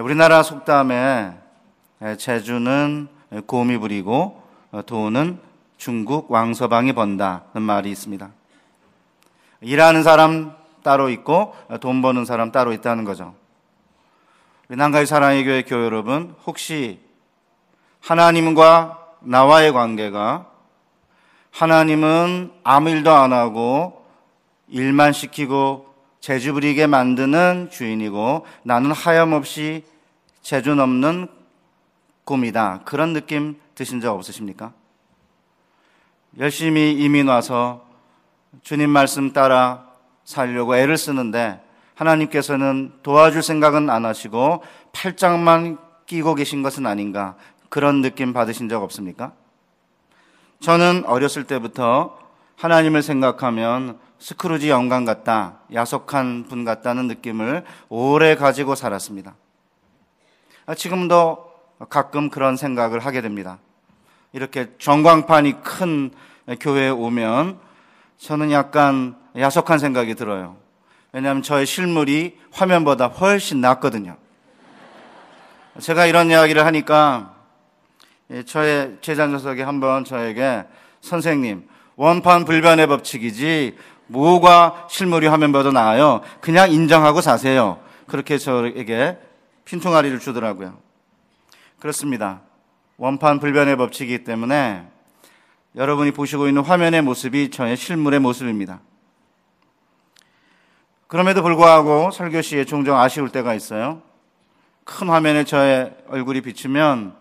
우리나라 속담에 제주는 곰이 부리고 돈은 중국 왕서방이 번다는 말이 있습니다. 일하는 사람 따로 있고 돈 버는 사람 따로 있다는 거죠. 우리 난가의 사랑의 교회 교회 여러분, 혹시 하나님과 나와의 관계가 하나님은 아무 일도 안 하고 일만 시키고 재주 부리게 만드는 주인이고 나는 하염없이 재주 넘는 꿈이다. 그런 느낌 드신 적 없으십니까? 열심히 이민 와서 주님 말씀 따라 살려고 애를 쓰는데 하나님께서는 도와줄 생각은 안 하시고 팔짱만 끼고 계신 것은 아닌가 그런 느낌 받으신 적 없습니까? 저는 어렸을 때부터 하나님을 생각하면 스크루지 영감 같다, 야속한 분 같다는 느낌을 오래 가지고 살았습니다. 지금도 가끔 그런 생각을 하게 됩니다. 이렇게 전광판이 큰 교회에 오면 저는 약간 야속한 생각이 들어요. 왜냐하면 저의 실물이 화면보다 훨씬 낫거든요. 제가 이런 이야기를 하니까 저의 제자 녀석이 한번 저에게 선생님, 원판 불변의 법칙이지 뭐가 실물이 화면보다 나아요. 그냥 인정하고 사세요. 그렇게 저에게 핀퉁아리를 주더라고요. 그렇습니다. 원판 불변의 법칙이기 때문에 여러분이 보시고 있는 화면의 모습이 저의 실물의 모습입니다. 그럼에도 불구하고 설교 시에 종종 아쉬울 때가 있어요. 큰 화면에 저의 얼굴이 비치면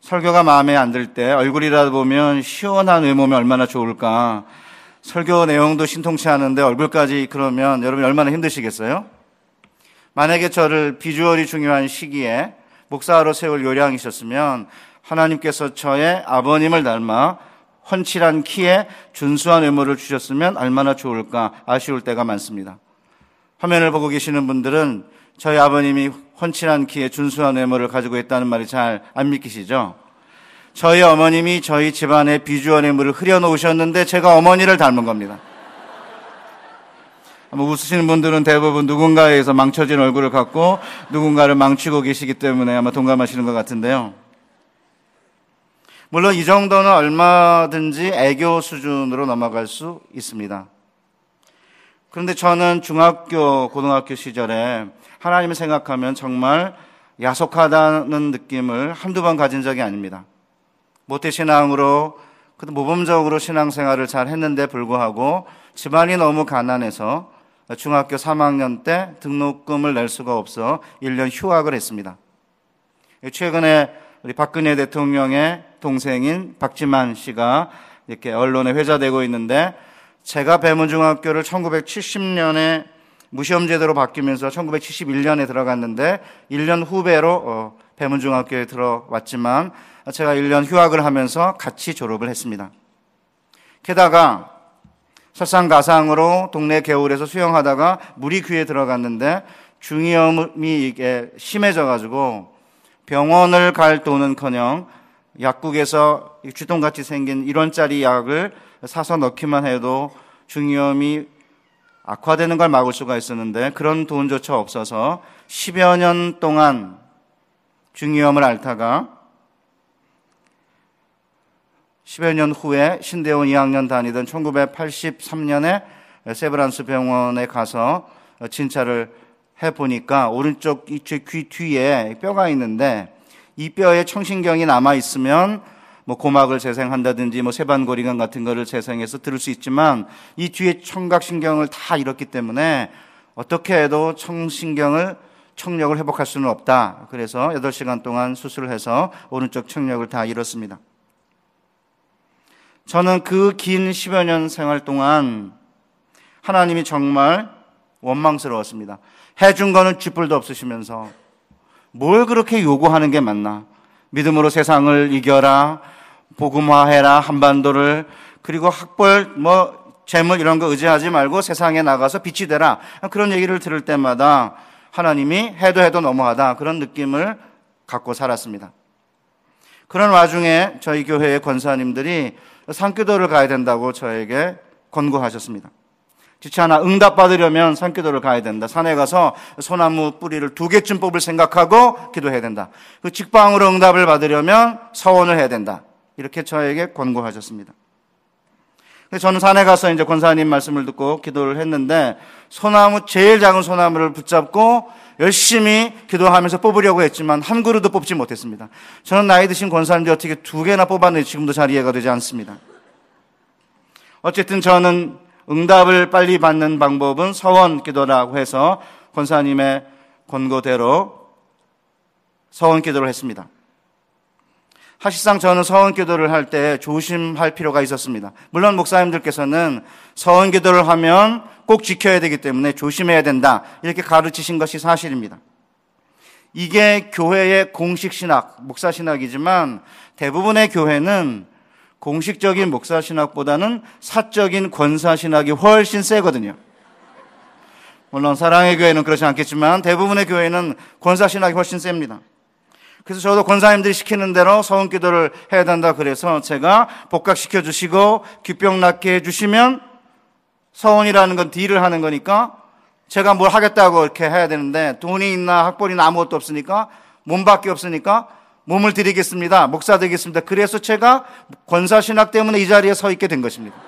설교가 마음에 안 들 때 얼굴이라도 보면 시원한 외모면 얼마나 좋을까. 설교 내용도 신통치 않은데 얼굴까지 그러면 여러분 얼마나 힘드시겠어요? 만약에 저를 비주얼이 중요한 시기에 목사로 세울 요량이셨으면 하나님께서 저의 아버님을 닮아 헌칠한 키에 준수한 외모를 주셨으면 얼마나 좋을까 아쉬울 때가 많습니다. 화면을 보고 계시는 분들은 저희 아버님이 헌칠한 키에 준수한 외모를 가지고 있다는 말이 잘 안 믿기시죠? 저희 어머님이 저희 집안의 비주얼의 물을 흐려놓으셨는데 제가 어머니를 닮은 겁니다. 웃으시는 분들은 대부분 누군가에서 망쳐진 얼굴을 갖고 누군가를 망치고 계시기 때문에 아마 동감하시는 것 같은데요. 물론 이 정도는 얼마든지 애교 수준으로 넘어갈 수 있습니다. 그런데 저는 중학교, 고등학교 시절에 하나님을 생각하면 정말 야속하다는 느낌을 한두 번 가진 적이 아닙니다. 모태신앙으로, 모범적으로 신앙생활을 잘 했는데 불구하고 집안이 너무 가난해서 중학교 3학년 때 등록금을 낼 수가 없어 1년 휴학을 했습니다. 최근에 우리 박근혜 대통령의 동생인 박지만 씨가 이렇게 언론에 회자되고 있는데 제가 배문중학교를 1970년에 무시험제도로 바뀌면서 1971년에 들어갔는데 1년 후배로 어, 배문중학교에 들어왔지만 제가 1년 휴학을 하면서 같이 졸업을 했습니다. 게다가 설상가상으로 동네 개울에서 수영하다가 물이 귀에 들어갔는데 중이염이 이게 심해져 가지고 병원을 갈 돈은커녕 약국에서 주동같이 생긴 1원짜리 약을 사서 넣기만 해도 중이염이 악화되는 걸 막을 수가 있었는데 그런 돈조차 없어서 10여 년 동안 중이염을 앓다가 10여 년 후에 신대원 2학년 다니던 1983년에 세브란스 병원에 가서 진찰을 해보니까 오른쪽 이쪽 귀 뒤에 뼈가 있는데 이 뼈에 청신경이 남아 있으면 뭐 고막을 재생한다든지 뭐 세반고리관 같은 거를 재생해서 들을 수 있지만 이 뒤에 청각신경을 다 잃었기 때문에 어떻게 해도 청신경을 청력을 회복할 수는 없다. 그래서 8시간 동안 수술을 해서 오른쪽 청력을 다 잃었습니다. 저는 그 긴 10여 년 생활 동안 하나님이 정말 원망스러웠습니다. 해준 거는 쥐뿔도 없으시면서 뭘 그렇게 요구하는 게 맞나? 믿음으로 세상을 이겨라. 복음화해라. 한반도를. 그리고 학벌, 뭐, 재물 이런 거 의지하지 말고 세상에 나가서 빛이 되라. 그런 얘기를 들을 때마다 하나님이 해도 해도 너무하다. 그런 느낌을 갖고 살았습니다. 그런 와중에 저희 교회의 권사님들이 상교도를 가야 된다고 저에게 권고하셨습니다. 지치 않아 응답받으려면 산기도를 가야 된다. 산에 가서 소나무 뿌리를 두 개쯤 뽑을 생각하고 기도해야 된다. 그 직방으로 응답을 받으려면 서원을 해야 된다. 이렇게 저에게 권고하셨습니다. 저는 산에 가서 이제 권사님 말씀을 듣고 기도를 했는데 소나무 제일 작은 소나무를 붙잡고 열심히 기도하면서 뽑으려고 했지만 한 그루도 뽑지 못했습니다. 저는 나이 드신 권사님들 어떻게 두 개나 뽑았는지 지금도 잘 이해가 되지 않습니다. 어쨌든 저는 응답을 빨리 받는 방법은 서원 기도라고 해서 권사님의 권고대로 서원 기도를 했습니다. 사실상 저는 서원 기도를 할 때 조심할 필요가 있었습니다. 물론 목사님들께서는 서원 기도를 하면 꼭 지켜야 되기 때문에 조심해야 된다. 이렇게 가르치신 것이 사실입니다. 이게 교회의 공식 신학, 목사 신학이지만 대부분의 교회는 공식적인 목사 신학보다는 사적인 권사 신학이 훨씬 세거든요. 물론 사랑의 교회는 그렇지 않겠지만 대부분의 교회는 권사 신학이 훨씬 셉니다. 그래서 저도 권사님들이 시키는 대로 서원 기도를 해야 된다 그래서 제가 복각시켜 주시고 귀병 낫게 해 주시면 서원이라는 건 딜을 하는 거니까 제가 뭘 하겠다고 이렇게 해야 되는데 돈이 있나 학벌이나 아무것도 없으니까 몸밖에 없으니까 몸을 드리겠습니다. 목사 되겠습니다. 그래서 제가 권사신학 때문에 이 자리에 서 있게 된 것입니다.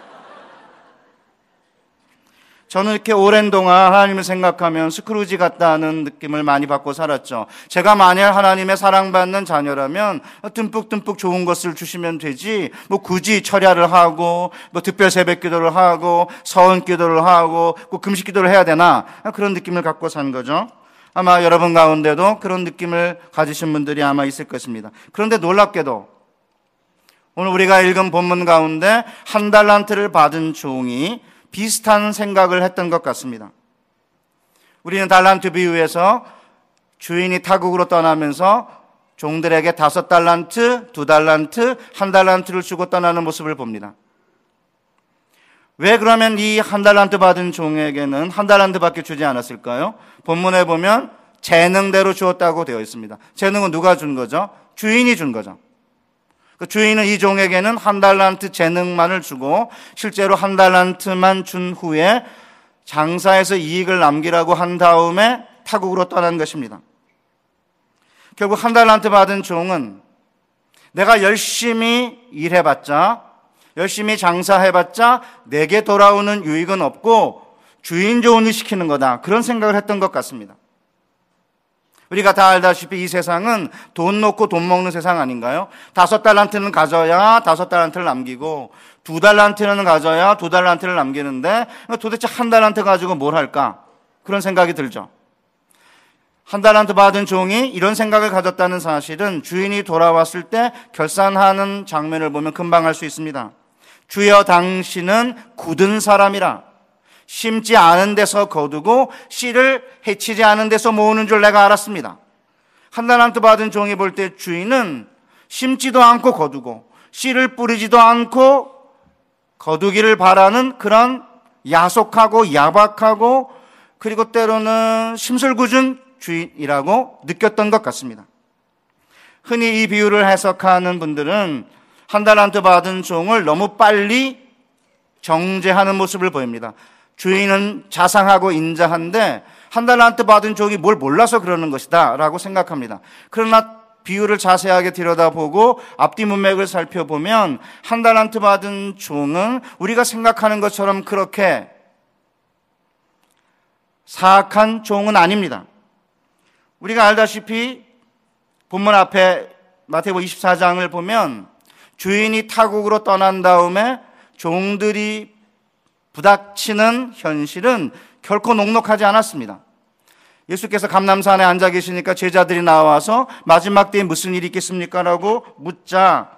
저는 이렇게 오랜 동안 하나님을 생각하면 스크루지 같다는 느낌을 많이 받고 살았죠. 제가 만약 하나님의 사랑받는 자녀라면 듬뿍듬뿍 좋은 것을 주시면 되지, 뭐 굳이 철야를 하고, 뭐 특별 새벽 기도를 하고, 서은 기도를 하고, 꼭 금식 기도를 해야 되나? 그런 느낌을 갖고 산 거죠. 아마 여러분 가운데도 그런 느낌을 가지신 분들이 아마 있을 것입니다. 그런데 놀랍게도 오늘 우리가 읽은 본문 가운데 한 달란트를 받은 종이 비슷한 생각을 했던 것 같습니다. 우리는 달란트 비유에서 주인이 타국으로 떠나면서 종들에게 다섯 달란트, 두 달란트, 한 달란트를 주고 떠나는 모습을 봅니다. 왜 그러면 이 한 달란트 받은 종에게는 한 달란트밖에 주지 않았을까요? 본문에 보면 재능대로 주었다고 되어 있습니다. 재능은 누가 준 거죠? 주인이 준 거죠. 그 주인은 이 종에게는 한 달란트 재능만을 주고 실제로 한 달란트만 준 후에 장사에서 이익을 남기라고 한 다음에 타국으로 떠난 것입니다. 결국 한 달란트 받은 종은 내가 열심히 일해봤자, 열심히 장사해봤자 내게 돌아오는 유익은 없고 주인 좋은 일 시키는 거다. 그런 생각을 했던 것 같습니다. 우리가 다 알다시피 이 세상은 돈 놓고 돈 먹는 세상 아닌가요? 다섯 달란트는 가져야 다섯 달란트를 남기고 두 달란트는 가져야 두 달란트를 남기는데 도대체 한 달란트 가지고 뭘 할까? 그런 생각이 들죠. 한 달란트 받은 종이 이런 생각을 가졌다는 사실은 주인이 돌아왔을 때 결산하는 장면을 보면 금방 알 수 있습니다. 주여 당신은 굳은 사람이라 심지 않은 데서 거두고 씨를 해치지 않은 데서 모으는 줄 내가 알았습니다. 한달한테 받은 종이 볼 때 주인은 심지도 않고 거두고 씨를 뿌리지도 않고 거두기를 바라는 그런 야속하고 야박하고 그리고 때로는 심술궂은 주인이라고 느꼈던 것 같습니다. 흔히 이 비유를 해석하는 분들은 한 달한테 받은 종을 너무 빨리 정죄하는 모습을 보입니다. 주인은 자상하고 인자한데 한 달란트 받은 종이 뭘 몰라서 그러는 것이다 라고 생각합니다. 그러나 비유를 자세하게 들여다보고 앞뒤 문맥을 살펴보면 한 달란트 받은 종은 우리가 생각하는 것처럼 그렇게 사악한 종은 아닙니다. 우리가 알다시피 본문 앞에 마태복 24장을 보면 주인이 타국으로 떠난 다음에 종들이 부닥치는 현실은 결코 녹록하지 않았습니다. 예수께서 감남산에 앉아 계시니까 제자들이 나와서 마지막 때에 무슨 일이 있겠습니까? 라고 묻자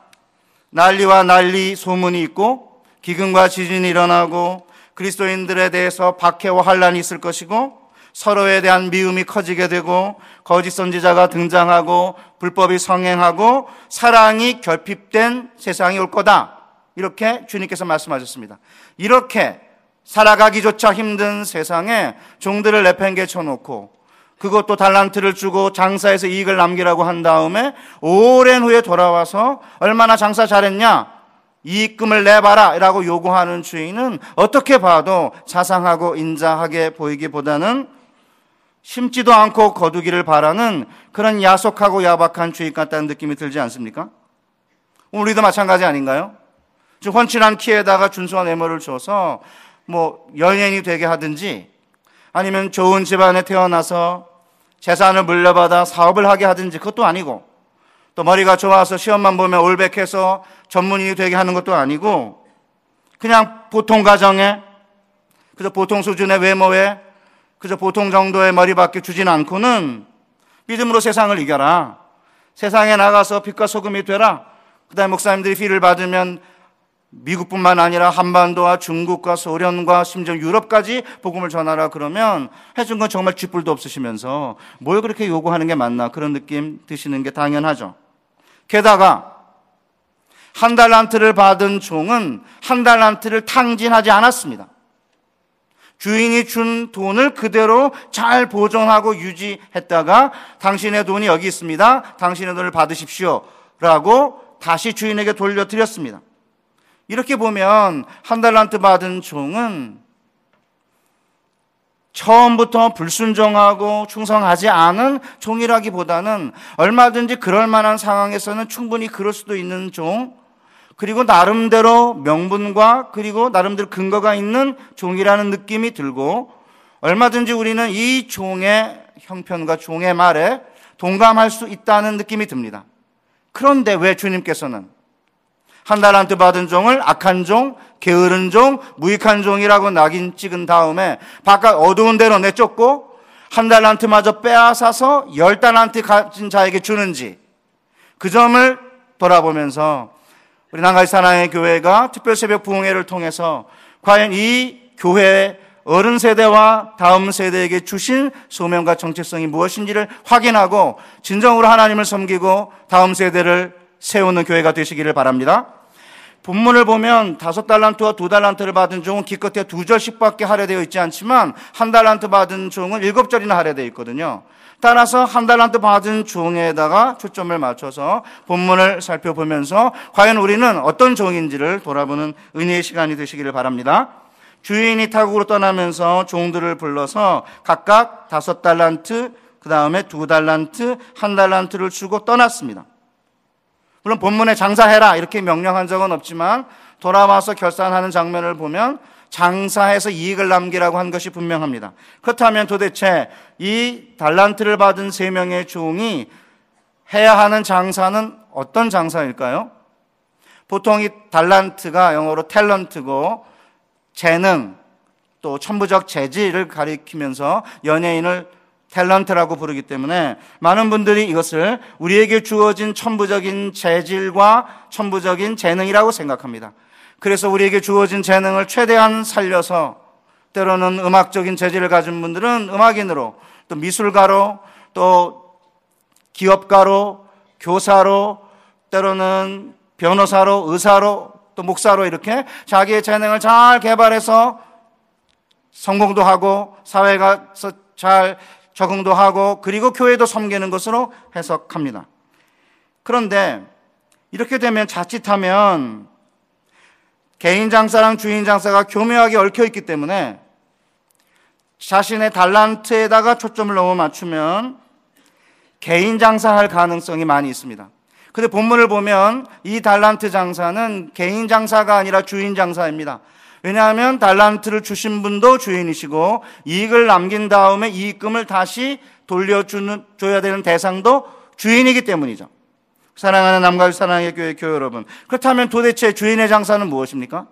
난리와 난리 소문이 있고 기근과 지진이 일어나고 그리스도인들에 대해서 박해와 환란이 있을 것이고 서로에 대한 미움이 커지게 되고 거짓 선지자가 등장하고 불법이 성행하고 사랑이 결핍된 세상이 올 거다. 이렇게 주님께서 말씀하셨습니다. 이렇게 살아가기조차 힘든 세상에 종들을 내팽개 쳐 놓고 그것도 달란트를 주고 장사해서 이익을 남기라고 한 다음에 오랜 후에 돌아와서 얼마나 장사 잘했냐? 이익금을 내봐라 라고 요구하는 주인은 어떻게 봐도 자상하고 인자하게 보이기보다는 심지도 않고 거두기를 바라는 그런 야속하고 야박한 주인 같다는 느낌이 들지 않습니까? 우리도 마찬가지 아닌가요? 좀 훤칠한 키에다가 준수한 외모를 줘서 뭐 연예인이 되게 하든지 아니면 좋은 집안에 태어나서 재산을 물려받아 사업을 하게 하든지 그것도 아니고 또 머리가 좋아서 시험만 보면 올백해서 전문인이 되게 하는 것도 아니고 그냥 보통 가정에 그저 보통 수준의 외모에 그저 보통 정도의 머리밖에 주진 않고는 믿음으로 세상을 이겨라. 세상에 나가서 빛과 소금이 되라. 그 다음에 목사님들이 피를 받으면 미국뿐만 아니라 한반도와 중국과 소련과 심지어 유럽까지 복음을 전하라 그러면 해준 건 정말 쥐뿔도 없으시면서 뭘 그렇게 요구하는 게 맞나 그런 느낌 드시는 게 당연하죠. 게다가 한 달란트를 받은 종은 한 달란트를 탕진하지 않았습니다. 주인이 준 돈을 그대로 잘 보존하고 유지했다가 당신의 돈이 여기 있습니다. 당신의 돈을 받으십시오. 라고 다시 주인에게 돌려드렸습니다. 이렇게 보면 한 달란트 받은 종은 처음부터 불순종하고 충성하지 않은 종이라기보다는 얼마든지 그럴 만한 상황에서는 충분히 그럴 수도 있는 종, 그리고 나름대로 명분과 그리고 나름대로 근거가 있는 종이라는 느낌이 들고 얼마든지 우리는 이 종의 형편과 종의 말에 동감할 수 있다는 느낌이 듭니다. 그런데 왜 주님께서는 한 달한테 받은 종을 악한 종, 게으른 종, 무익한 종이라고 낙인 찍은 다음에 바깥 어두운 데로 내쫓고 한 달란트마저 빼앗아서 열 달란트 가진 자에게 주는지 그 점을 돌아보면서 우리 난가지 사랑의 교회가 특별 새벽 부흥회를 통해서 과연 이 교회의 어른 세대와 다음 세대에게 주신 소명과 정체성이 무엇인지를 확인하고 진정으로 하나님을 섬기고 다음 세대를 세우는 교회가 되시기를 바랍니다. 본문을 보면 다섯 달란트와 두 달란트를 받은 종은 기껏해 두 절씩밖에 할애되어 있지 않지만 한 달란트 받은 종은 일곱 절이나 할애되어 있거든요. 따라서 한 달란트 받은 종에다가 초점을 맞춰서 본문을 살펴보면서 과연 우리는 어떤 종인지를 돌아보는 은혜의 시간이 되시기를 바랍니다. 주인이 타국으로 떠나면서 종들을 불러서 각각 다섯 달란트, 그 다음에 두 달란트, 한 달란트를 주고 떠났습니다. 물론 본문에 장사해라 이렇게 명령한 적은 없지만 돌아와서 결산하는 장면을 보면 장사해서 이익을 남기라고 한 것이 분명합니다. 그렇다면 도대체 이 달란트를 받은 세 명의 종이 해야 하는 장사는 어떤 장사일까요? 보통 이 달란트가 영어로 탤런트고 재능 또 천부적 재질을 가리키면서 연예인을 탤런트라고 부르기 때문에 많은 분들이 이것을 우리에게 주어진 천부적인 재질과 천부적인 재능이라고 생각합니다. 그래서 우리에게 주어진 재능을 최대한 살려서 때로는 음악적인 재질을 가진 분들은 음악인으로 또 미술가로 또 기업가로 교사로 때로는 변호사로 의사로 또 목사로 이렇게 자기의 재능을 잘 개발해서 성공도 하고 사회가서 잘 적응도 하고 그리고 교회도 섬기는 것으로 해석합니다. 그런데 이렇게 되면 자칫하면 개인 장사랑 주인 장사가 교묘하게 얽혀 있기 때문에 자신의 달란트에다가 초점을 너무 맞추면 개인 장사할 가능성이 많이 있습니다. 근데 본문을 보면 이 달란트 장사는 개인 장사가 아니라 주인 장사입니다. 왜냐하면 달란트를 주신 분도 주인이시고 이익을 남긴 다음에 이익금을 다시 돌려주는 줘야 되는 대상도 주인이기 때문이죠. 사랑하는 남과 사랑의 교회 교회 여러분. 그렇다면 도대체 주인의 장사는 무엇입니까?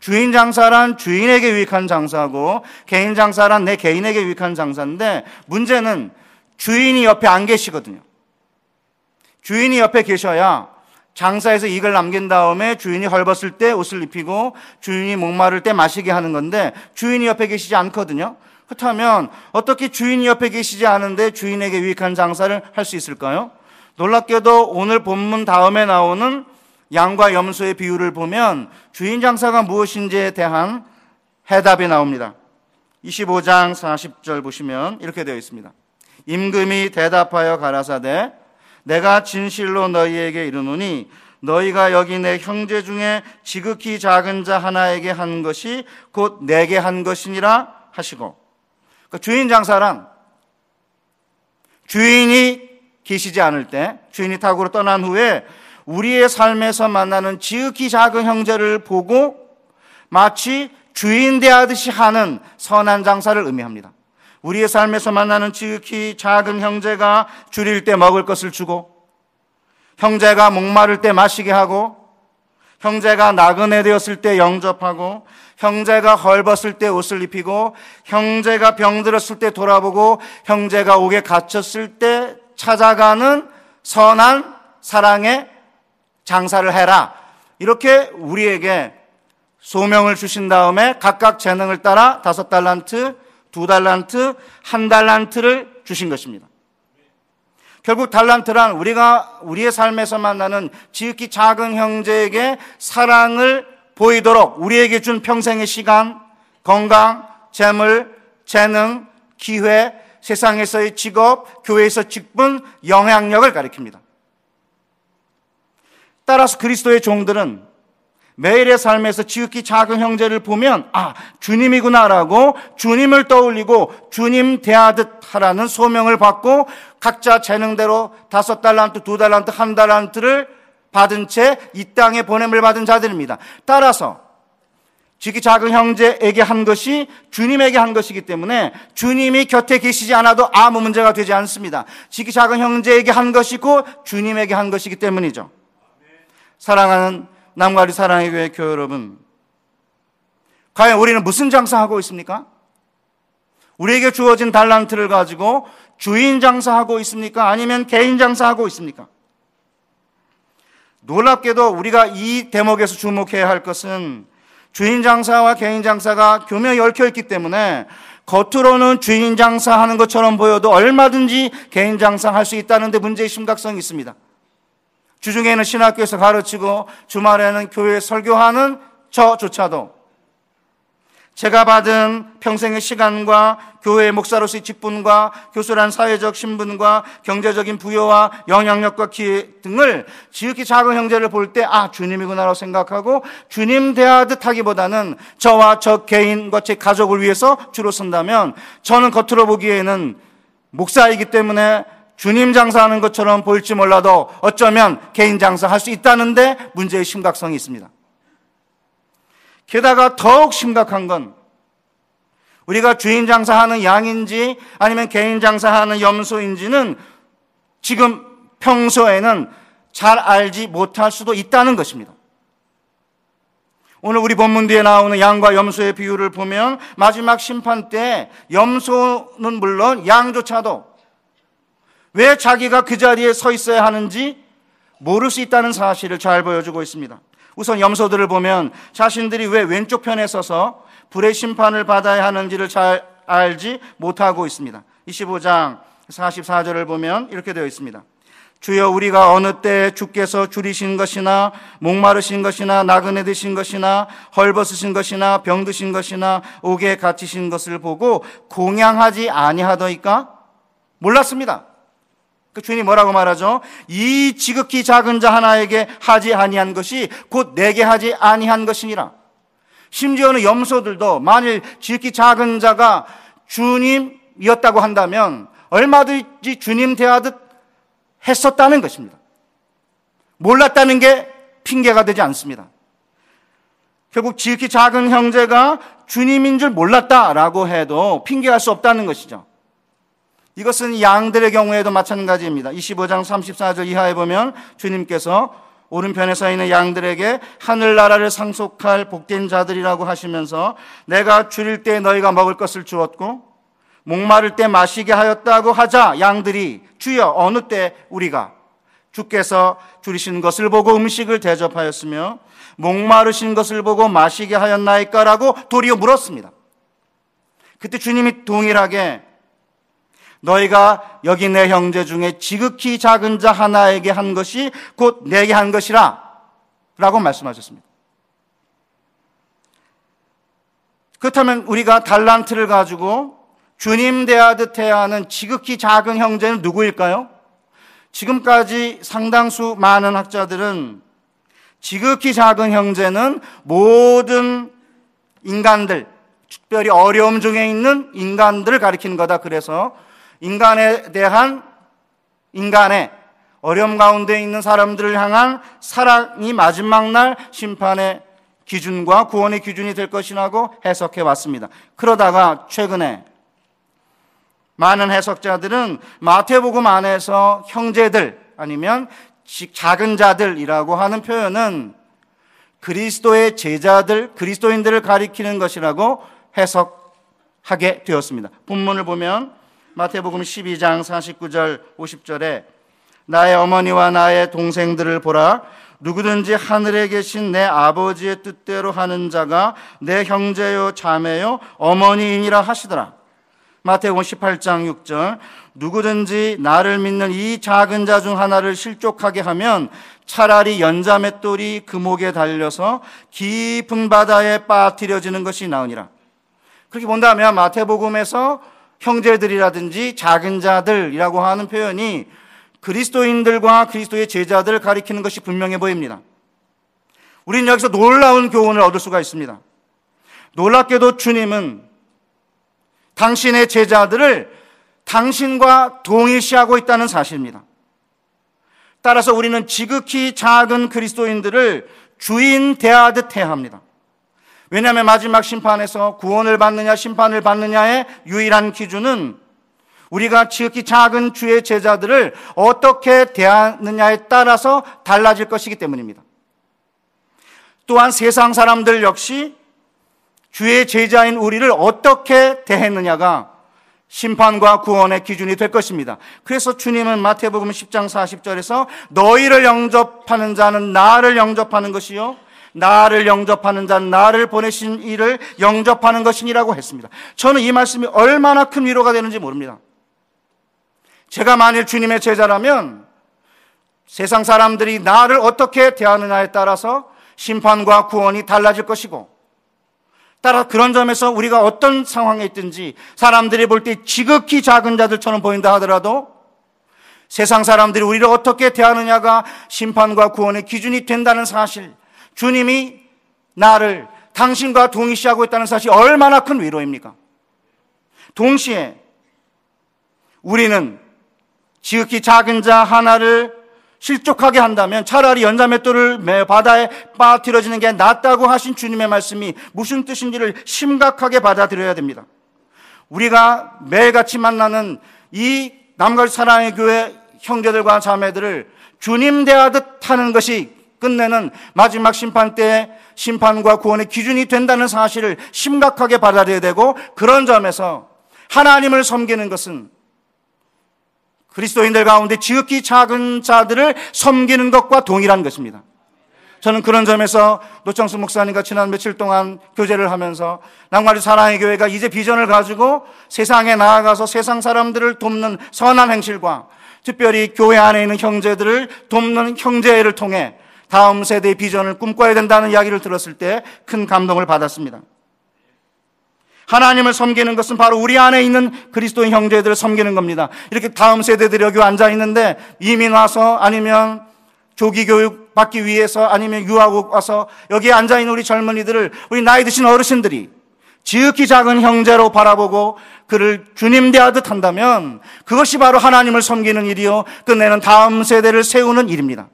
주인 장사란 주인에게 유익한 장사고 개인 장사란 내 개인에게 유익한 장사인데 문제는 주인이 옆에 안 계시거든요. 주인이 옆에 계셔야 장사에서 이익을 남긴 다음에 주인이 헐벗을 때 옷을 입히고 주인이 목마를 때 마시게 하는 건데 주인이 옆에 계시지 않거든요. 그렇다면 어떻게 주인이 옆에 계시지 않은데 주인에게 유익한 장사를 할 수 있을까요? 놀랍게도 오늘 본문 다음에 나오는 양과 염소의 비유를 보면 주인 장사가 무엇인지에 대한 해답이 나옵니다. 25장 40절 보시면 이렇게 되어 있습니다. 임금이 대답하여 가라사대 내가 진실로 너희에게 이르노니 너희가 여기 내 형제 중에 지극히 작은 자 하나에게 한 것이 곧 내게 한 것이니라 하시고 그러니까 주인 장사란 주인이 계시지 않을 때 주인이 타고로 떠난 후에 우리의 삶에서 만나는 지극히 작은 형제를 보고 마치 주인 대하듯이 하는 선한 장사를 의미합니다. 우리의 삶에서 만나는 지극히 작은 형제가 줄일 때 먹을 것을 주고 형제가 목마를 때 마시게 하고 형제가 나그네 되었을 때 영접하고 형제가 헐벗을 때 옷을 입히고 형제가 병들었을 때 돌아보고 형제가 옥에 갇혔을 때 찾아가는 선한 사랑의 장사를 해라. 이렇게 우리에게 소명을 주신 다음에 각각 재능을 따라 다섯 달란트, 두 달란트, 한 달란트를 주신 것입니다. 결국 달란트란 우리가 우리의 삶에서 만나는 지극히 작은 형제에게 사랑을 보이도록 우리에게 준 평생의 시간, 건강, 재물, 재능, 기회, 세상에서의 직업, 교회에서 직분, 영향력을 가리킵니다. 따라서 그리스도의 종들은 매일의 삶에서 지극히 작은 형제를 보면 아 주님이구나라고 주님을 떠올리고 주님 대하듯 하라는 소명을 받고 각자 재능대로 다섯 달란트, 두 달란트, 한 달란트를 받은 채 이 땅에 보냄을 받은 자들입니다. 따라서 지극히 작은 형제에게 한 것이 주님에게 한 것이기 때문에 주님이 곁에 계시지 않아도 아무 문제가 되지 않습니다. 지극히 작은 형제에게 한 것이고 주님에게 한 것이기 때문이죠. 사랑하는 남과리 사랑의 교회 교회 여러분, 과연 우리는 무슨 장사하고 있습니까? 우리에게 주어진 달란트를 가지고 주인 장사하고 있습니까? 아니면 개인 장사하고 있습니까? 놀랍게도 우리가 이 대목에서 주목해야 할 것은 주인 장사와 개인 장사가 교묘히 얽혀 있기 때문에 겉으로는 주인 장사하는 것처럼 보여도 얼마든지 개인 장사할 수 있다는 데 문제의 심각성이 있습니다. 주중에는 신학교에서 가르치고 주말에는 교회 설교하는 저조차도 제가 받은 평생의 시간과 교회의 목사로서의 직분과 교수란 사회적 신분과 경제적인 부여와 영향력과 기회 등을 지극히 작은 형제를 볼 때, 아, 주님이구나라고 생각하고 주님 대하듯 하기보다는 저와 저 개인과 제 가족을 위해서 주로 쓴다면 저는 겉으로 보기에는 목사이기 때문에 주님 장사하는 것처럼 보일지 몰라도 어쩌면 개인 장사할 수 있다는데 문제의 심각성이 있습니다. 게다가 더욱 심각한 건 우리가 주인 장사하는 양인지 아니면 개인 장사하는 염소인지는 지금 평소에는 잘 알지 못할 수도 있다는 것입니다. 오늘 우리 본문 뒤에 나오는 양과 염소의 비유를 보면 마지막 심판 때 염소는 물론 양조차도 왜 자기가 그 자리에 서 있어야 하는지 모를 수 있다는 사실을 잘 보여주고 있습니다. 우선 염소들을 보면 자신들이 왜 왼쪽 편에 서서 불의 심판을 받아야 하는지를 잘 알지 못하고 있습니다. 25장 44절을 보면 이렇게 되어 있습니다. 주여 우리가 어느 때 주께서 줄이신 것이나 목마르신 것이나 나그네 드신 것이나 헐벗으신 것이나 병드신 것이나 옥에 갇히신 것을 보고 공양하지 아니하더이까 몰랐습니다. 그 주인이 뭐라고 말하죠? 이 지극히 작은 자 하나에게 하지 아니한 것이 곧 내게 하지 아니한 것이니라. 심지어는 염소들도 만일 지극히 작은 자가 주님이었다고 한다면 얼마든지 주님 대하듯 했었다는 것입니다. 몰랐다는 게 핑계가 되지 않습니다. 결국 지극히 작은 형제가 주님인 줄 몰랐다라고 해도 핑계할 수 없다는 것이죠. 이것은 양들의 경우에도 마찬가지입니다. 25장 34절 이하에 보면 주님께서 오른편에 서 있는 양들에게 하늘나라를 상속할 복된 자들이라고 하시면서 내가 줄일 때 너희가 먹을 것을 주었고 목마를 때 마시게 하였다고 하자 양들이 주여 어느 때 우리가 주께서 줄이신 것을 보고 음식을 대접하였으며 목마르신 것을 보고 마시게 하였나이까라고 도리어 물었습니다. 그때 주님이 동일하게 너희가 여기 내 형제 중에 지극히 작은 자 하나에게 한 것이 곧 내게 한 것이라 라고 말씀하셨습니다. 그렇다면 우리가 달란트를 가지고 주님 대하듯 해야 하는 지극히 작은 형제는 누구일까요? 지금까지 상당수 많은 학자들은 지극히 작은 형제는 모든 인간들, 특별히 어려움 중에 있는 인간들을 가리키는 거다. 그래서 인간에 대한 인간의 어려움 가운데 있는 사람들을 향한 사랑이 마지막 날 심판의 기준과 구원의 기준이 될 것이라고 해석해 왔습니다. 그러다가 최근에 많은 해석자들은 마태복음 안에서 형제들 아니면 작은 자들이라고 하는 표현은 그리스도의 제자들, 그리스도인들을 가리키는 것이라고 해석하게 되었습니다. 본문을 보면 마태복음 12장 49절 50절에 나의 어머니와 나의 동생들을 보라 누구든지 하늘에 계신 내 아버지의 뜻대로 하는 자가 내 형제요 자매요 어머니이니라 하시더라. 마태복음 18장 6절 누구든지 나를 믿는 이 작은 자 중 하나를 실족하게 하면 차라리 연자맷돌이 그 목에 달려서 깊은 바다에 빠뜨려지는 것이 나으니라. 그렇게 본다면 마태복음에서 형제들이라든지 작은 자들이라고 하는 표현이 그리스도인들과 그리스도의 제자들을 가리키는 것이 분명해 보입니다. 우리는 여기서 놀라운 교훈을 얻을 수가 있습니다. 놀랍게도 주님은 당신의 제자들을 당신과 동일시하고 있다는 사실입니다. 따라서 우리는 지극히 작은 그리스도인들을 주인 대하듯 해야 합니다. 왜냐하면 마지막 심판에서 구원을 받느냐 심판을 받느냐의 유일한 기준은 우리가 지극히 작은 주의 제자들을 어떻게 대하느냐에 따라서 달라질 것이기 때문입니다. 또한 세상 사람들 역시 주의 제자인 우리를 어떻게 대했느냐가 심판과 구원의 기준이 될 것입니다. 그래서 주님은 마태복음 10장 40절에서 너희를 영접하는 자는 나를 영접하는 것이요. 나를 영접하는 자는 나를 보내신 이를 영접하는 것이니라고 했습니다. 저는 이 말씀이 얼마나 큰 위로가 되는지 모릅니다. 제가 만일 주님의 제자라면 세상 사람들이 나를 어떻게 대하느냐에 따라서 심판과 구원이 달라질 것이고 따라 그런 점에서 우리가 어떤 상황에 있든지 사람들이 볼 때 지극히 작은 자들처럼 보인다 하더라도 세상 사람들이 우리를 어떻게 대하느냐가 심판과 구원의 기준이 된다는 사실, 주님이 나를 당신과 동의시하고 있다는 사실이 얼마나 큰 위로입니까? 동시에 우리는 지극히 작은 자 하나를 실족하게 한다면 차라리 연자맷돌을 매 바다에 빠뜨려지는 게 낫다고 하신 주님의 말씀이 무슨 뜻인지를 심각하게 받아들여야 됩니다. 우리가 매일같이 만나는 이 남갈 사랑의 교회 형제들과 자매들을 주님 대하듯 하는 것이 끝내는 마지막 심판 때 심판과 구원의 기준이 된다는 사실을 심각하게 받아들여야 되고 그런 점에서 하나님을 섬기는 것은 그리스도인들 가운데 지극히 작은 자들을 섬기는 것과 동일한 것입니다. 저는 그런 점에서 노창수 목사님과 지난 며칠 동안 교제를 하면서 낭만리 사랑의 교회가 이제 비전을 가지고 세상에 나아가서 세상 사람들을 돕는 선한 행실과 특별히 교회 안에 있는 형제들을 돕는 형제를 통해 다음 세대의 비전을 꿈꿔야 된다는 이야기를 들었을 때 큰 감동을 받았습니다. 하나님을 섬기는 것은 바로 우리 안에 있는 그리스도인 형제들을 섬기는 겁니다. 이렇게 다음 세대들이 여기 앉아 있는데 이민 와서 아니면 조기 교육 받기 위해서 아니면 유학 와서 여기에 앉아 있는 우리 젊은이들을 우리 나이 드신 어르신들이 지극히 작은 형제로 바라보고 그를 주님 대하듯 한다면 그것이 바로 하나님을 섬기는 일이요 끝내는 다음 세대를 세우는 일입니다.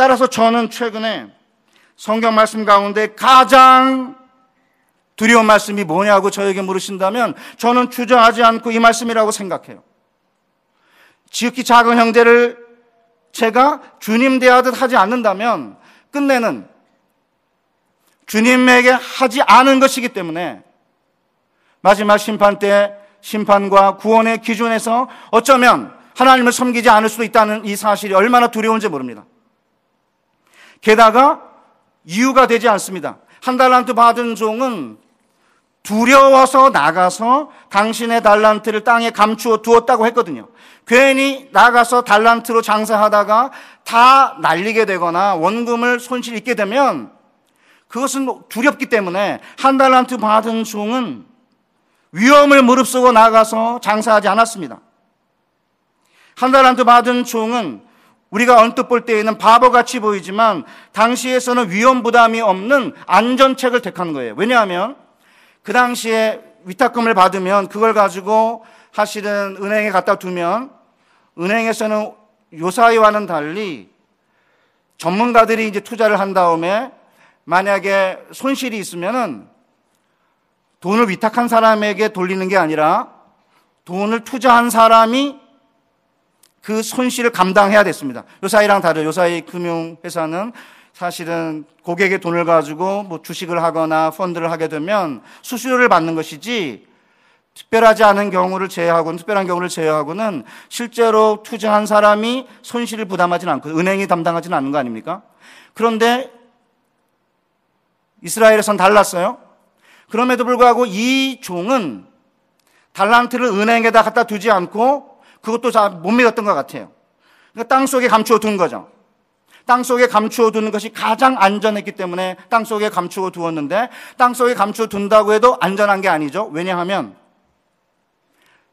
따라서 저는 최근에 성경 말씀 가운데 가장 두려운 말씀이 뭐냐고 저에게 물으신다면 저는 주저하지 않고 이 말씀이라고 생각해요. 지극히 작은 형제를 제가 주님 대하듯 하지 않는다면 끝내는 주님에게 하지 않은 것이기 때문에 마지막 심판 때 심판과 구원의 기준에서 어쩌면 하나님을 섬기지 않을 수도 있다는 이 사실이 얼마나 두려운지 모릅니다. 게다가 이유가 되지 않습니다. 한 달란트 받은 종은 두려워서 나가서 당신의 달란트를 땅에 감추어 두었다고 했거든요. 괜히 나가서 달란트로 장사하다가 다 날리게 되거나 원금을 손실 입게 되면 그것은 두렵기 때문에 한 달란트 받은 종은 위험을 무릅쓰고 나가서 장사하지 않았습니다. 한 달란트 받은 종은 우리가 언뜻 볼 때에는 바보같이 보이지만 당시에서는 위험 부담이 없는 안전책을 택한 거예요. 왜냐하면 그 당시에 위탁금을 받으면 그걸 가지고 사실은 은행에 갖다 두면 은행에서는 요사이와는 달리 전문가들이 이제 투자를 한 다음에 만약에 손실이 있으면은 돈을 위탁한 사람에게 돌리는 게 아니라 돈을 투자한 사람이 그 손실을 감당해야 됐습니다. 요사이랑 다른 요사이 금융회사는 사실은 고객의 돈을 가지고 뭐 주식을 하거나 펀드를 하게 되면 수수료를 받는 것이지 특별하지 않은 경우를 제외하고는 특별한 경우를 제외하고는 실제로 투자한 사람이 손실을 부담하지는 않고 은행이 담당하지는 않는 거 아닙니까? 그런데 이스라엘에선 달랐어요. 그럼에도 불구하고 이 종은 달란트를 은행에다 갖다 두지 않고 그것도 잘 못 믿었던 것 같아요. 그러니까 땅 속에 감추어 둔 거죠. 땅 속에 감추어 두는 것이 가장 안전했기 때문에 땅 속에 감추어 두었는데 땅 속에 감추어 둔다고 해도 안전한 게 아니죠. 왜냐하면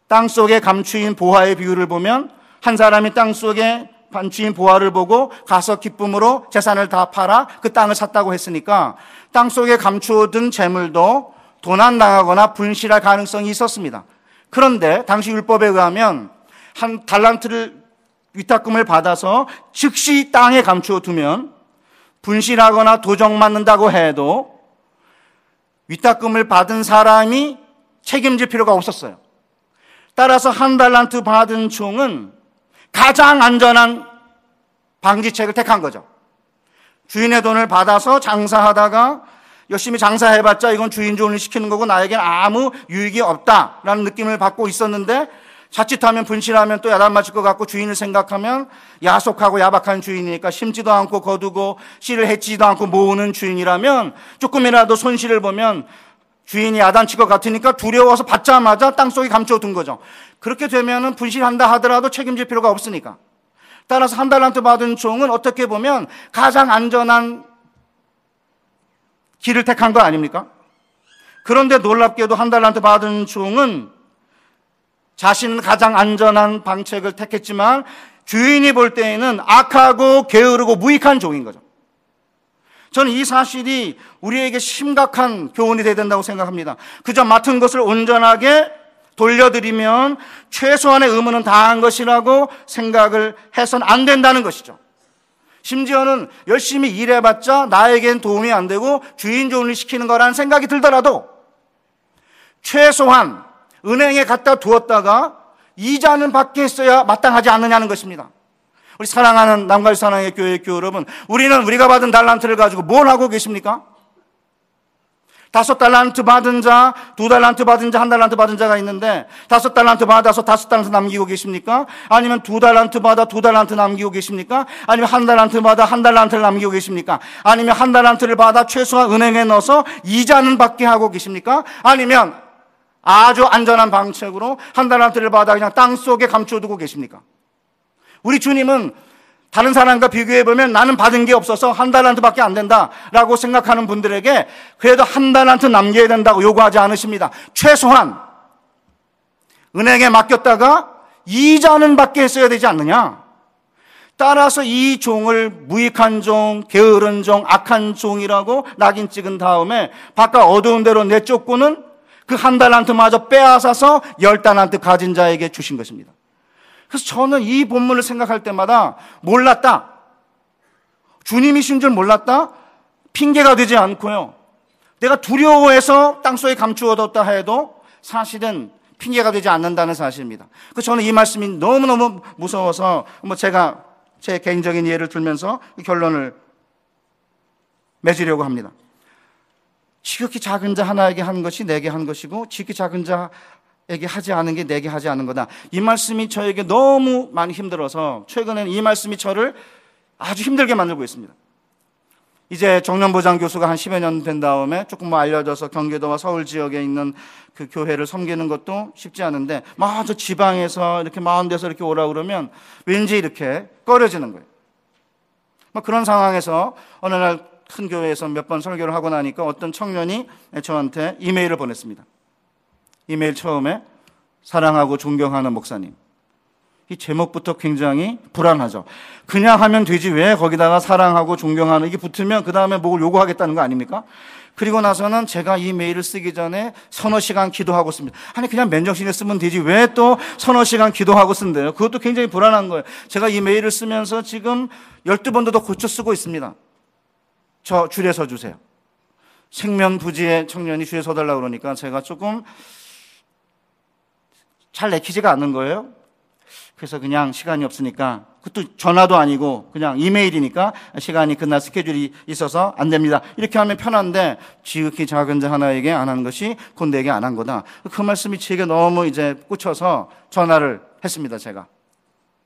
땅 속에 감추인 보화의 비율을 보면 한 사람이 땅 속에 감추인 보화를 보고 가서 기쁨으로 재산을 다 팔아 그 땅을 샀다고 했으니까 땅 속에 감추어 둔 재물도 도난당하거나 분실할 가능성이 있었습니다. 그런데 당시 율법에 의하면 한 달란트를 위탁금을 받아서 즉시 땅에 감추어 두면 분실하거나 도정 맞는다고 해도 위탁금을 받은 사람이 책임질 필요가 없었어요. 따라서 한 달란트 받은 종은 가장 안전한 방지책을 택한 거죠. 주인의 돈을 받아서 장사하다가 열심히 장사해봤자 이건 주인 돈을 시키는 거고 나에겐 아무 유익이 없다라는 느낌을 받고 있었는데 자칫하면 분실하면 또 야단 맞을 것 같고 주인을 생각하면 야속하고 야박한 주인이니까 심지도 않고 거두고 씨를 해치지도 않고 모으는 주인이라면 조금이라도 손실을 보면 주인이 야단칠 것 같으니까 두려워서 받자마자 땅속에 감춰둔 거죠. 그렇게 되면은 분실한다 하더라도 책임질 필요가 없으니까. 따라서 한 달란트 받은 종은 어떻게 보면 가장 안전한 길을 택한 거 아닙니까? 그런데 놀랍게도 한 달란트 받은 종은 자신은 가장 안전한 방책을 택했지만 주인이 볼 때에는 악하고 게으르고 무익한 종인 거죠. 저는 이 사실이 우리에게 심각한 교훈이 되어야 된다고 생각합니다. 그저 맡은 것을 온전하게 돌려드리면 최소한의 의무는 다한 것이라고 생각을 해서는 안 된다는 것이죠. 심지어는 열심히 일해봤자 나에겐 도움이 안 되고 주인 조언을 시키는 거라는 생각이 들더라도 최소한 은행에 갖다 두었다가 이자는 받게 했어야 마땅하지 않느냐는 것입니다. 우리 사랑하는 남갈 사랑의 교회 교회 여러분, 우리는 우리가 받은 달란트를 가지고 뭘 하고 계십니까? 다섯 달란트 받은 자, 두 달란트 받은 자, 한 달란트 받은 자가 있는데 다섯 달란트 받아서 다섯 달란트 남기고 계십니까? 아니면 두 달란트 받아 두 달란트 남기고 계십니까? 아니면 한 달란트 받아 한 달란트를 남기고 계십니까? 아니면 한 달란트를 받아 최소한 은행에 넣어서 이자는 받게 하고 계십니까? 아니면 아주 안전한 방책으로 한 달란트를 받아 그냥 땅 속에 감춰두고 계십니까? 우리 주님은 다른 사람과 비교해 보면 나는 받은 게 없어서 한 달란트밖에 안 된다라고 생각하는 분들에게 그래도 한 달란트 남겨야 된다고 요구하지 않으십니다. 최소한 은행에 맡겼다가 이자는 받게 했어야 되지 않느냐? 따라서 이 종을 무익한 종, 게으른 종, 악한 종이라고 낙인 찍은 다음에 바깥 어두운 데로 내쫓고는 그 한 달란트마저 빼앗아서 열 달란트 가진 자에게 주신 것입니다. 그래서 저는 이 본문을 생각할 때마다 몰랐다. 주님이신 줄 몰랐다? 핑계가 되지 않고요. 내가 두려워해서 땅속에 감추어뒀다 해도 사실은 핑계가 되지 않는다는 사실입니다. 그 저는 이 말씀이 너무너무 무서워서 뭐 제가 제 개인적인 예를 들면서 결론을 맺으려고 합니다. 지극히 작은 자 하나에게 한 것이 내게 한 것이고 지극히 작은 자 에게 하지 않은 게 내게 하지 않은 거다. 이 말씀이 저에게 너무 많이 힘들어서 최근에는 이 말씀이 저를 아주 힘들게 만들고 있습니다. 이제 정년보장 교수가 한 10여 년 된 다음에 조금 뭐 알려져서 경기도와 서울 지역에 있는 그 교회를 섬기는 것도 쉽지 않은데 마저 지방에서 이렇게 마흔 대서 이렇게 오라 그러면 왠지 이렇게 꺼려지는 거예요. 뭐 그런 상황에서 어느 날 큰 교회에서 몇 번 설교를 하고 나니까 어떤 청년이 저한테 이메일을 보냈습니다. 이메일 처음에 사랑하고 존경하는 목사님. 이 제목부터 굉장히 불안하죠. 그냥 하면 되지 왜 거기다가 사랑하고 존경하는 이게 붙으면 그 다음에 뭘 요구하겠다는 거 아닙니까? 그리고 나서는 제가 이 메일을 쓰기 전에 서너 시간 기도하고 씁니다. 아니 그냥 맨정신에 쓰면 되지 왜 또 서너 시간 기도하고 쓴대요? 그것도 굉장히 불안한 거예요. 제가 이 메일을 쓰면서 지금 열두 번도 더 고쳐 쓰고 있습니다. 저 줄에 서 주세요. 생명 부지의 청년이 줄에 서달라고 그러니까 제가 조금 잘 내키지가 않는 거예요. 그래서 그냥 시간이 없으니까 그것도 전화도 아니고 그냥 이메일이니까 시간이 끝날 스케줄이 있어서 안 됩니다. 이렇게 하면 편한데 지극히 작은 자 하나에게 안 하는 것이 곧 내게 안 한 거다. 그 말씀이 제게 너무 이제 꽂혀서 전화를 했습니다. 제가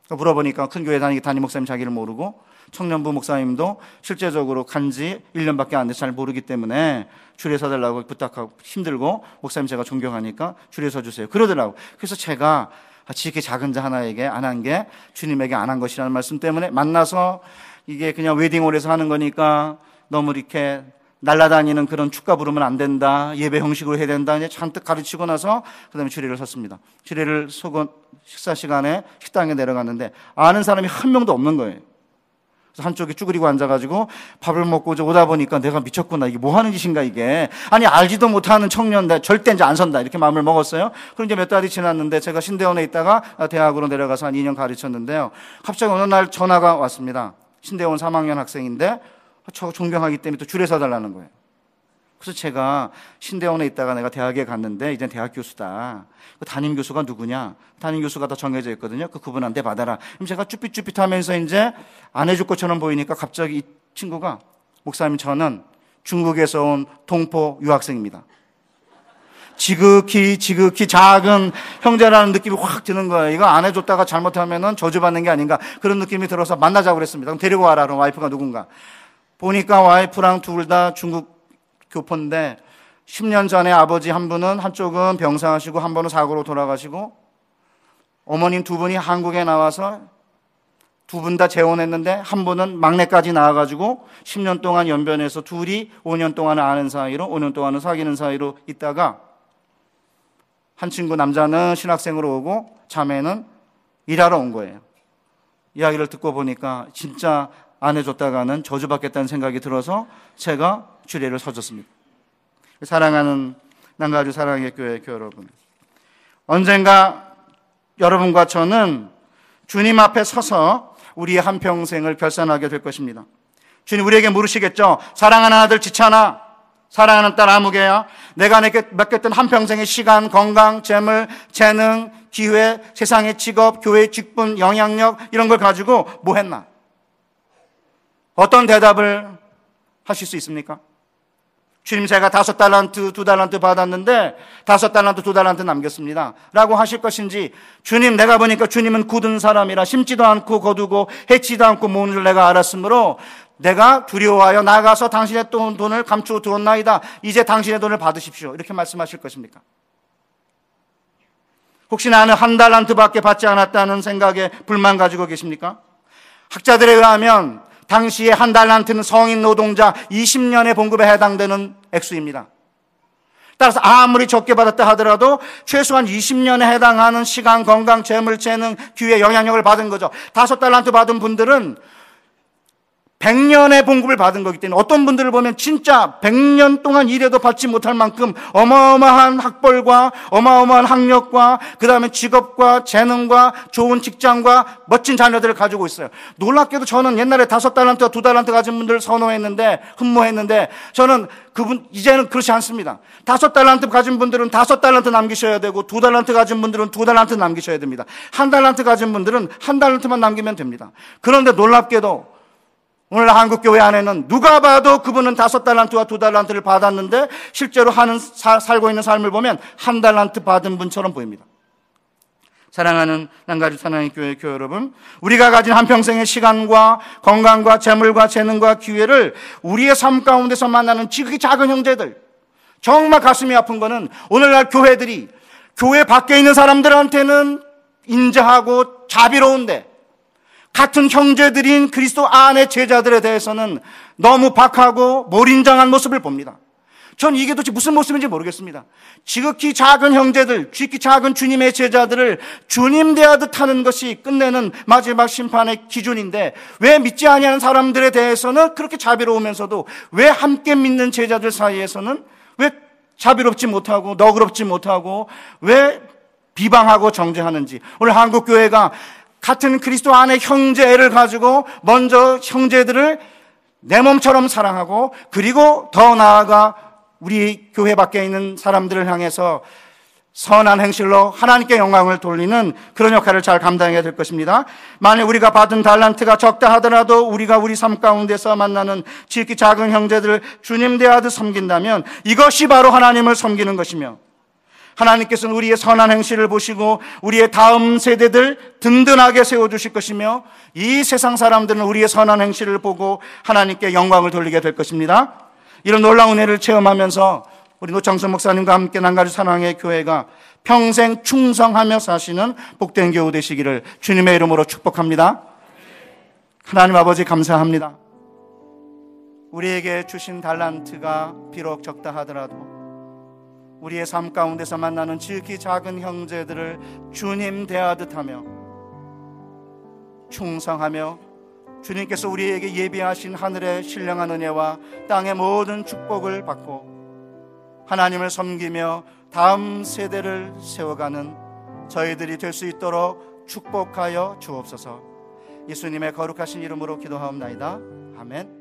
물어보니까 큰 교회 다니기 담임 목사님 자기를 모르고 청년부 목사님도 실제적으로 간지 1년밖에 안 돼서 잘 모르기 때문에 줄에 서달라고 부탁하고 힘들고 목사님 제가 존경하니까 줄에 서주세요. 그러더라고. 그래서 제가 지극히 작은 자 하나에게 안 한 게 주님에게 안 한 것이라는 말씀 때문에 만나서 이게 그냥 웨딩홀에서 하는 거니까 너무 이렇게 날라다니는 그런 축가 부르면 안 된다. 예배 형식으로 해야 된다. 이제 잔뜩 가르치고 나서 그다음에 주례를 섰습니다. 주례를 서고 식사 시간에 식당에 내려갔는데 아는 사람이 한 명도 없는 거예요. 그래서 한쪽에 쭈그리고 앉아가지고 밥을 먹고 오다 보니까 내가 미쳤구나. 이게 뭐 하는 짓인가, 이게. 아니, 알지도 못하는 청년, 내 절대 이제 안 선다. 이렇게 마음을 먹었어요. 그럼 이제 몇 달이 지났는데 제가 신대원에 있다가 대학으로 내려가서 한 2년 가르쳤는데요. 갑자기 어느 날 전화가 왔습니다. 신대원 3학년 학생인데 저 존경하기 때문에 또 줄에 서달라는 거예요. 그래서 제가 신대원에 있다가 내가 대학에 갔는데 이제 대학 교수다. 그 담임 교수가 누구냐? 담임 교수가 다 정해져 있거든요. 그 그분한테 받아라. 그럼 제가 쭈삣쭈삣하면서 이제 안 해줄 것처럼 보이니까 갑자기 이 친구가 목사님 저는 중국에서 온 동포 유학생입니다. 지극히 지극히 작은 형제라는 느낌이 확 드는 거예요. 이거 안 해줬다가 잘못하면은 저주받는 게 아닌가 그런 느낌이 들어서 만나자고 그랬습니다. 그럼 데리고 와라. 그럼 와이프가 누군가. 보니까 와이프랑 둘 다 중국 교포인데 10년 전에 아버지 한 분은 한쪽은 병사하시고 한 분은 사고로 돌아가시고 어머님 두 분이 한국에 나와서 두 분 다 재혼했는데 한 분은 막내까지 나와가지고 10년 동안 연변해서 둘이 5년 동안 아는 사이로 5년 동안은 사귀는 사이로 있다가 한 친구 남자는 신학생으로 오고 자매는 일하러 온 거예요. 이야기를 듣고 보니까 진짜 안 해줬다가는 저주받겠다는 생각이 들어서 제가 주례를 서줬습니다. 사랑하는 난가주 사랑의 교회 교회 여러분. 언젠가 여러분과 저는 주님 앞에 서서 우리의 한평생을 결산하게 될 것입니다. 주님 우리에게 물으시겠죠. 사랑하는 아들 지찬아, 사랑하는 딸 아무개야, 내가 내게 맡겼던 한평생의 시간, 건강, 재물, 재능, 기회, 세상의 직업, 교회 직분, 영향력 이런 걸 가지고 뭐 했나? 어떤 대답을 하실 수 있습니까? 주님 제가 다섯 달란트, 두 달란트 받았는데 다섯 달란트, 두 달란트 남겼습니다. 라고 하실 것인지 주님 내가 보니까 주님은 굳은 사람이라 심지도 않고 거두고 해치도 않고 모으는 줄 내가 알았으므로 내가 두려워하여 나가서 당신의 돈을 감추어 두었나이다. 이제 당신의 돈을 받으십시오. 이렇게 말씀하실 것입니까? 혹시 나는 한 달란트밖에 받지 않았다는 생각에 불만 가지고 계십니까? 학자들에 의하면 당시에 한 달란트는 성인 노동자 20년의 봉급에 해당되는 액수입니다. 따라서 아무리 적게 받았다 하더라도 최소한 20년에 해당하는 시간, 건강, 재물, 재능, 기회, 영향력을 받은 거죠. 다섯 달란트 받은 분들은 100년의 봉급을 받은 거기 때문에 어떤 분들을 보면 진짜 100년 동안 일해도 받지 못할 만큼 어마어마한 학벌과 어마어마한 학력과 그 다음에 직업과 재능과 좋은 직장과 멋진 자녀들을 가지고 있어요. 놀랍게도 저는 옛날에 다섯 달란트와 두 달란트 가진 분들 선호했는데 흠모했는데 저는 그분 이제는 그렇지 않습니다. 다섯 달란트 가진 분들은 다섯 달란트 남기셔야 되고 두 달란트 가진 분들은 두 달란트 남기셔야 됩니다. 한 달란트 가진 분들은 한 달란트만 남기면 됩니다. 그런데 놀랍게도 오늘 한국 교회 안에는 누가 봐도 그분은 다섯 달란트와 두 달란트를 받았는데 실제로 하는 사, 살고 있는 삶을 보면 한 달란트 받은 분처럼 보입니다. 사랑하는 난가지 사랑의 교회 교회 여러분, 우리가 가진 한 평생의 시간과 건강과 재물과 재능과 기회를 우리의 삶 가운데서 만나는 지극히 작은 형제들, 정말 가슴이 아픈 거는 오늘날 교회들이 교회 밖에 있는 사람들한테는 인자하고 자비로운데 같은 형제들인 그리스도 안의 제자들에 대해서는 너무 박하고 몰인정한 모습을 봅니다. 전 이게 도대체 무슨 모습인지 모르겠습니다. 지극히 작은 형제들, 지극히 작은 주님의 제자들을 주님 대하듯 하는 것이 끝내는 마지막 심판의 기준인데 왜 믿지 아니하는 사람들에 대해서는 그렇게 자비로우면서도 왜 함께 믿는 제자들 사이에서는 왜 자비롭지 못하고 너그럽지 못하고 왜 비방하고 정죄하는지 오늘 한국 교회가 같은 그리스도 안에 형제를 가지고 먼저 형제들을 내 몸처럼 사랑하고 그리고 더 나아가 우리 교회 밖에 있는 사람들을 향해서 선한 행실로 하나님께 영광을 돌리는 그런 역할을 잘 감당해야 될 것입니다. 만약 우리가 받은 달란트가 적다 하더라도 우리가 우리 삶 가운데서 만나는 지극히 작은 형제들을 주님 대하듯 섬긴다면 이것이 바로 하나님을 섬기는 것이며 하나님께서는 우리의 선한 행실을 보시고 우리의 다음 세대들 든든하게 세워주실 것이며 이 세상 사람들은 우리의 선한 행실을 보고 하나님께 영광을 돌리게 될 것입니다. 이런 놀라운 은혜를 체험하면서 우리 노창선 목사님과 함께 난가주 사랑의 교회가 평생 충성하며 사시는 복된 교우 되시기를 주님의 이름으로 축복합니다. 하나님 아버지 감사합니다. 우리에게 주신 달란트가 비록 적다 하더라도 우리의 삶 가운데서 만나는 지극히 작은 형제들을 주님 대하듯 하며 충성하며 주님께서 우리에게 예비하신 하늘의 신령한 은혜와 땅의 모든 축복을 받고 하나님을 섬기며 다음 세대를 세워가는 저희들이 될 수 있도록 축복하여 주옵소서 예수님의 거룩하신 이름으로 기도하옵나이다. 아멘.